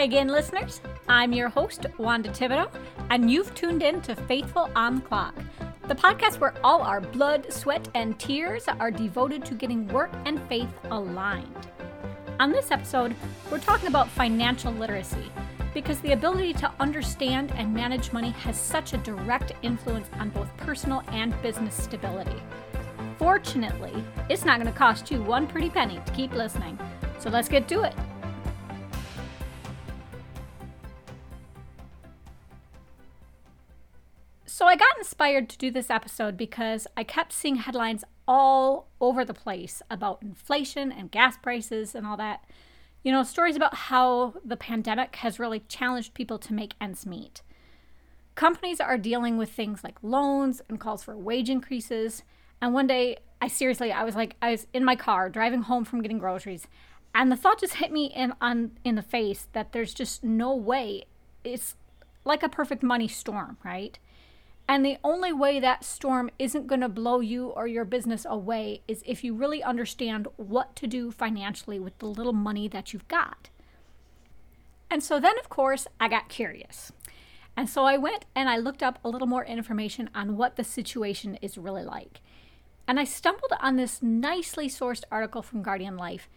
Hi again, listeners. I'm your host, Wanda Thibodeaux, and you've tuned in to Faithful on the Clock, the podcast where all our blood, sweat, and tears are devoted to getting work and faith aligned. On this episode, we're talking about financial literacy because the ability to understand and manage money has such a direct influence on both personal and business stability. Fortunately, it's not going to cost you one pretty penny to keep listening. So let's get to it. Inspired to do this episode because I kept seeing headlines all over the place about inflation and gas prices and all that. You know, stories about how the pandemic has really challenged people to make ends meet. Companies are dealing with things like loans and calls for wage increases. And one day, I seriously, I was like, I was in my car driving home from getting groceries, and the thought just hit me in on in the face that there's just no way. It's like a perfect money storm, right? And the only way that storm isn't going to blow you or your business away is if you really understand what to do financially with the little money that you've got. And so then, of course, I got curious. And so I went and I looked up a little more information on what the situation is really like. And I stumbled on this nicely sourced article from Guardian Life.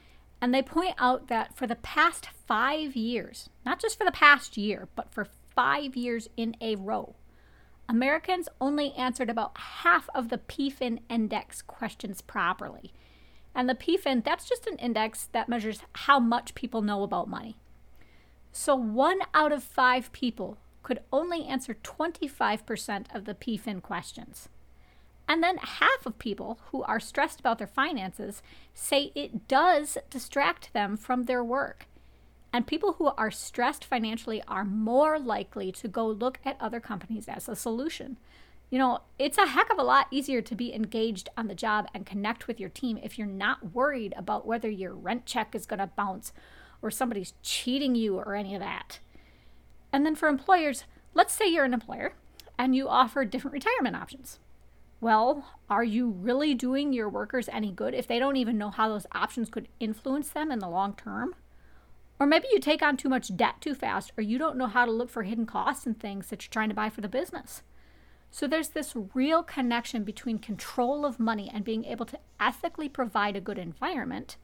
And they point out that for the past five years, not just for the past year, but for five years in a row, Americans only answered about half of the PFIN index questions properly. And the PFIN, that's just an index that measures how much people know about money. So one out of five people could only answer 25% of the PFIN questions. And then half of people who are stressed about their finances say it does distract them from their work. And people who are stressed financially are more likely to go look at other companies as a solution. You know, it's a heck of a lot easier to be engaged on the job and connect with your team if you're not worried about whether your rent check is going to bounce or somebody's cheating you or any of that. And then for employers, let's say you're an employer and you offer different retirement options. Well, are you really doing your workers any good if they don't even know how those options could influence them in the long term? Or maybe you take on too much debt too fast, or you don't know how to look for hidden costs and things that you're trying to buy for the business. So there's this real connection between control of money and being able to ethically provide a good environment,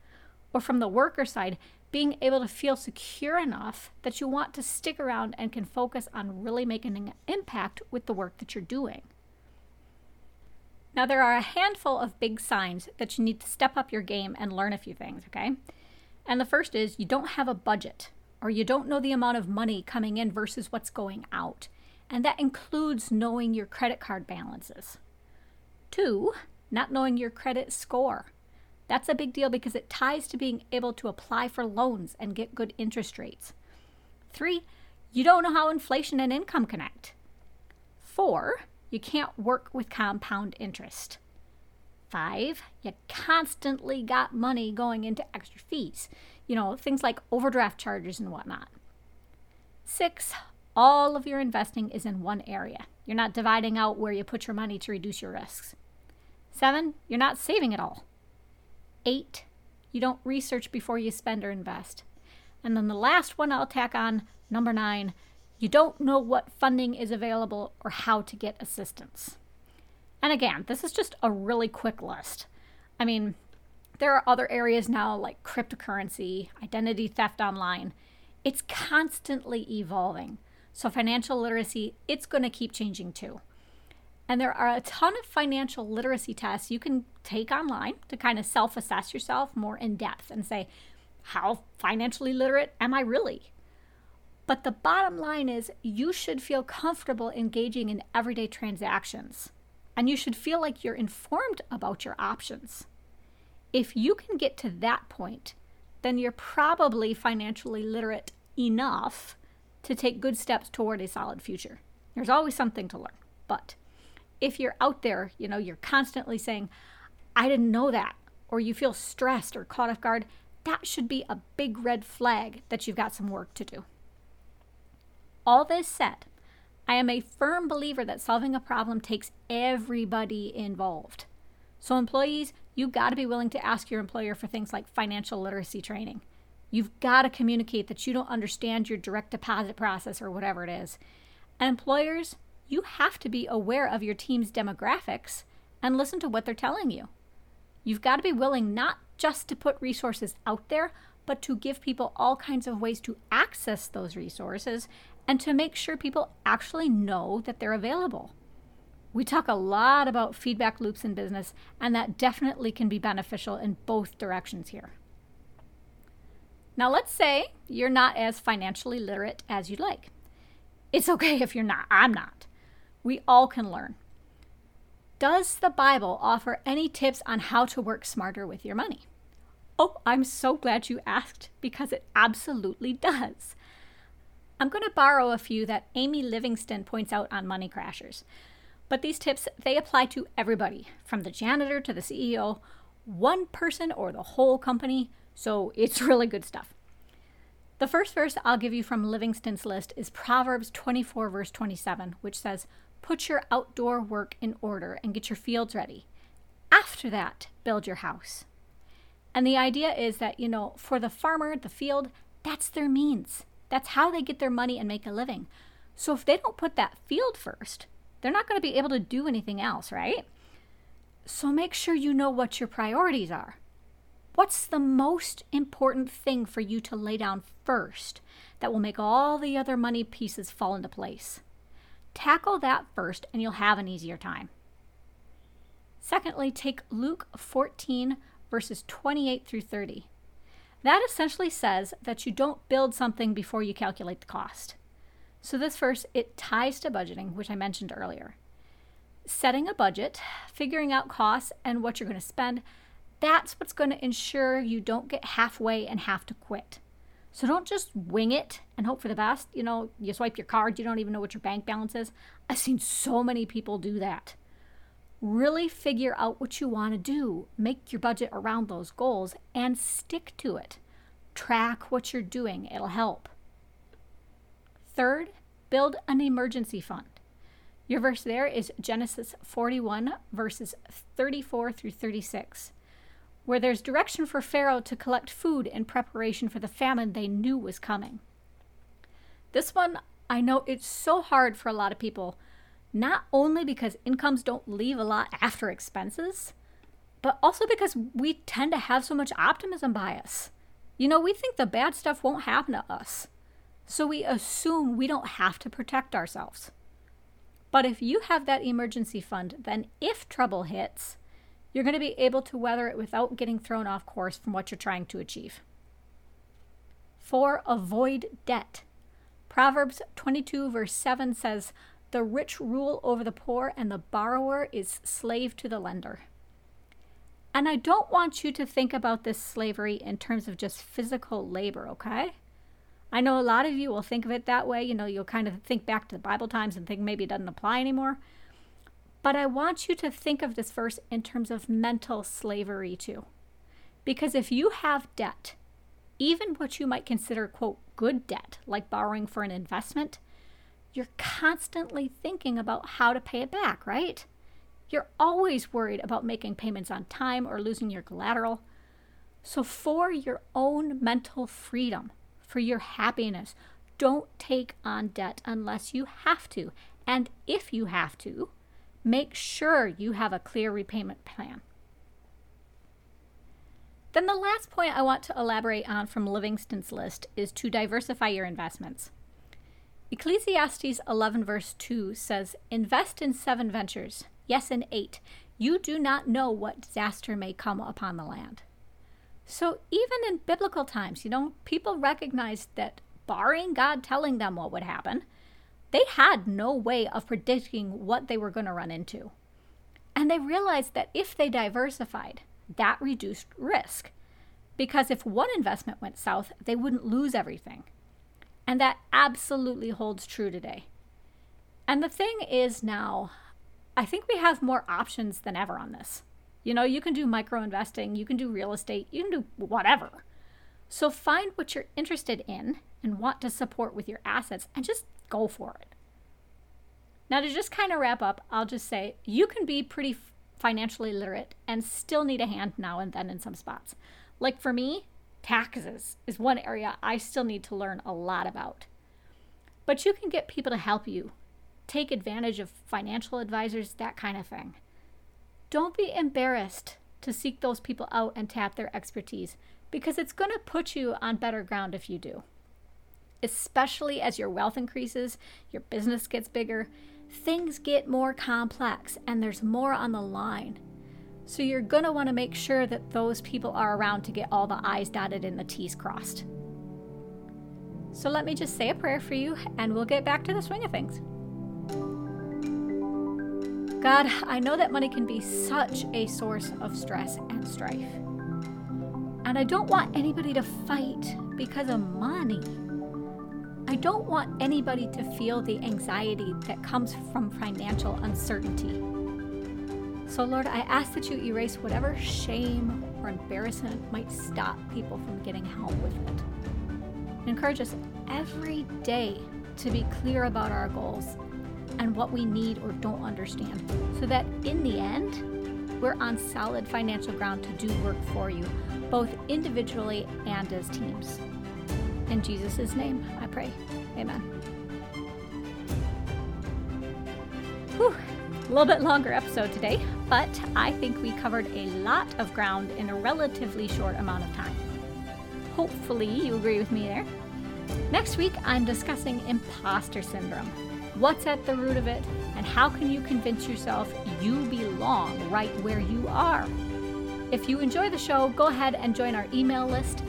or from the worker side, being able to feel secure enough that you want to stick around and can focus on really making an impact with the work that you're doing. Now, there are a handful of big signs that you need to step up your game and learn a few things, okay? And the first is you don't have a budget or you don't know the amount of money coming in versus what's going out. And that includes knowing your credit card balances. Two, not knowing your credit score. That's a big deal because it ties to being able to apply for loans and get good interest rates. Three, you don't know how inflation and income connect. Four, you can't work with compound interest. Five, you constantly got money going into extra fees, you know, things like overdraft charges and whatnot. Six, all of your investing is in one area. You're not dividing out where you put your money to reduce your risks. Seven, you're not saving it all. Eight, you don't research before you spend or invest. And then the last one I'll tack on, number nine, you don't know what funding is available or how to get assistance. And again, this is just a really quick list. I mean, there are other areas now like cryptocurrency, identity theft online. It's constantly evolving. So financial literacy, it's going to keep changing too. And there are a ton of financial literacy tests you can take online to kind of self assess yourself more in depth and say, how financially literate am I really? But the bottom line is, you should feel comfortable engaging in everyday transactions and you should feel like you're informed about your options. If you can get to that point, then you're probably financially literate enough to take good steps toward a solid future. There's always something to learn. But if you're out there, you know, you're constantly saying, I didn't know that, or you feel stressed or caught off guard, that should be a big red flag that you've got some work to do. All this said, I am a firm believer that solving a problem takes everybody involved. So, employees, you've got to be willing to ask your employer for things like financial literacy training. You've got to communicate that you don't understand your direct deposit process or whatever it is. And employers, you have to be aware of your team's demographics and listen to what they're telling you. You've got to be willing not just to put resources out there, but to give people all kinds of ways to access those resources and to make sure people actually know that they're available. We talk a lot about feedback loops in business, and that definitely can be beneficial in both directions here. Now, let's say you're not as financially literate as you'd like. It's okay if you're not. I'm not. We all can learn. Does the Bible offer any tips on how to work smarter with your money? Oh, I'm so glad you asked because it absolutely does. I'm going to borrow a few that Amy Livingston points out on Money Crashers. But these tips, they apply to everybody, from the janitor to the CEO, one person or the whole company, so it's really good stuff. The first verse I'll give you from Livingston's list is Proverbs 24, verse 27, which says, Put your outdoor work in order and get your fields ready. After that, build your house. And the idea is that, you know, for the farmer, the field, that's their means. That's how they get their money and make a living. So if they don't put that field first, they're not going to be able to do anything else, right? So make sure you know what your priorities are. What's the most important thing for you to lay down first that will make all the other money pieces fall into place? Tackle that first, and you'll have an easier time. Secondly, take Luke 14, verses 28 through 30. That essentially says that you don't build something before you calculate the cost. So, this verse, it ties to budgeting, which I mentioned earlier. Setting a budget, figuring out costs and what you're going to spend, that's what's going to ensure you don't get halfway and have to quit. So don't just wing it and hope for the best. You know, you swipe your card, you don't even know what your bank balance is. I've seen so many people do that. Really figure out what you want to do, make your budget around those goals, and stick to it. Track what you're doing, it'll help. Third, build an emergency fund. Your verse there is Genesis 41, verses 34 through 36 where there's direction for Pharaoh to collect food in preparation for the famine they knew was coming. This one, I know it's so hard for a lot of people, not only because incomes don't leave a lot after expenses, but also because we tend to have so much optimism bias. You know, we think the bad stuff won't happen to us. So we assume we don't have to protect ourselves. But if you have that emergency fund, then if trouble hits, you're going to be able to weather it without getting thrown off course from what you're trying to achieve. 4. Avoid debt. Proverbs 22, verse 7 says, The rich rule over the poor, and the borrower is slave to the lender. And I don't want you to think about this slavery in terms of just physical labor, okay? I know a lot of you will think of it that way. You know, you'll kind of think back to the Bible times and think maybe it doesn't apply anymore. But I want you to think of this verse in terms of mental slavery too. Because if you have debt, even what you might consider, quote, good debt, like borrowing for an investment, you're constantly thinking about how to pay it back, right? You're always worried about making payments on time or losing your collateral. So, for your own mental freedom, for your happiness, don't take on debt unless you have to. And if you have to, Make sure you have a clear repayment plan. Then the last point I want to elaborate on from Livingston's list is to diversify your investments. Ecclesiastes 11, verse 2 says, Invest in seven ventures, yes, in eight. You do not know what disaster may come upon the land. So, even in biblical times, you know, people recognized that barring God telling them what would happen, they had no way of predicting what they were going to run into. And they realized that if they diversified, that reduced risk. Because if one investment went south, they wouldn't lose everything. And that absolutely holds true today. And the thing is now, I think we have more options than ever on this. You know, you can do micro investing, you can do real estate, you can do whatever. So find what you're interested in and want to support with your assets and just go for it. Now, to just kind of wrap up, I'll just say you can be pretty financially literate and still need a hand now and then in some spots. Like for me, Taxes is one area I still need to learn a lot about. But you can get people to help you, take advantage of financial advisors, that kind of thing. Don't be embarrassed to seek those people out and tap their expertise because it's going to put you on better ground if you do. Especially as your wealth increases, your business gets bigger, things get more complex, and there's more on the line. So you're going to want to make sure that those people are around to get all the I's dotted and the T's crossed. So let me just say a prayer for you, and we'll get back to the swing of things. God, I know that money can be such a source of stress and strife. And I don't want anybody to fight because of money. I don't want anybody to feel the anxiety that comes from financial uncertainty. So, Lord, I ask that you erase whatever shame or embarrassment might stop people from getting help with it. Encourage us every day to be clear about our goals and what we need or don't understand, so that in the end, we're on solid financial ground to do work for you, both individually and as teams. In Jesus' name, I pray. Amen. Whew. A little bit longer episode today, but I think we covered a lot of ground in a relatively short amount of time. Hopefully, you agree with me there. Next week, I'm discussing imposter syndrome. What's at the root of it, and how can you convince yourself you belong right where you are? If you enjoy the show, go ahead and join our email list.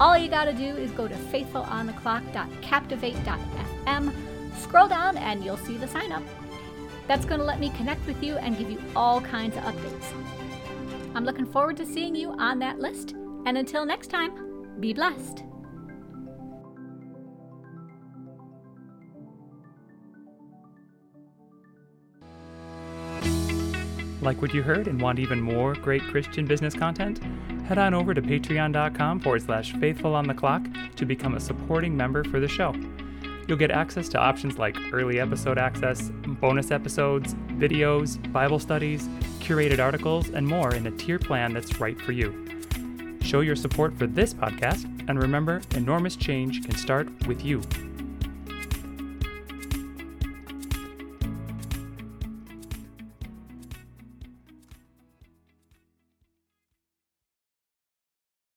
All you got to do is go to faithfulontheclock.captivate.fm, scroll down, and you'll see the sign up. That's going to let me connect with you and give you all kinds of updates. I'm looking forward to seeing you on that list. And until next time, be blessed. Like what you heard and want even more great Christian business content? Head on over to patreon.com forward slash faithful on the clock to become a supporting member for the show. You'll get access to options like early episode access, bonus episodes, videos, Bible studies, curated articles, and more in a tier plan that's right for you. Show your support for this podcast, and remember, enormous change can start with you.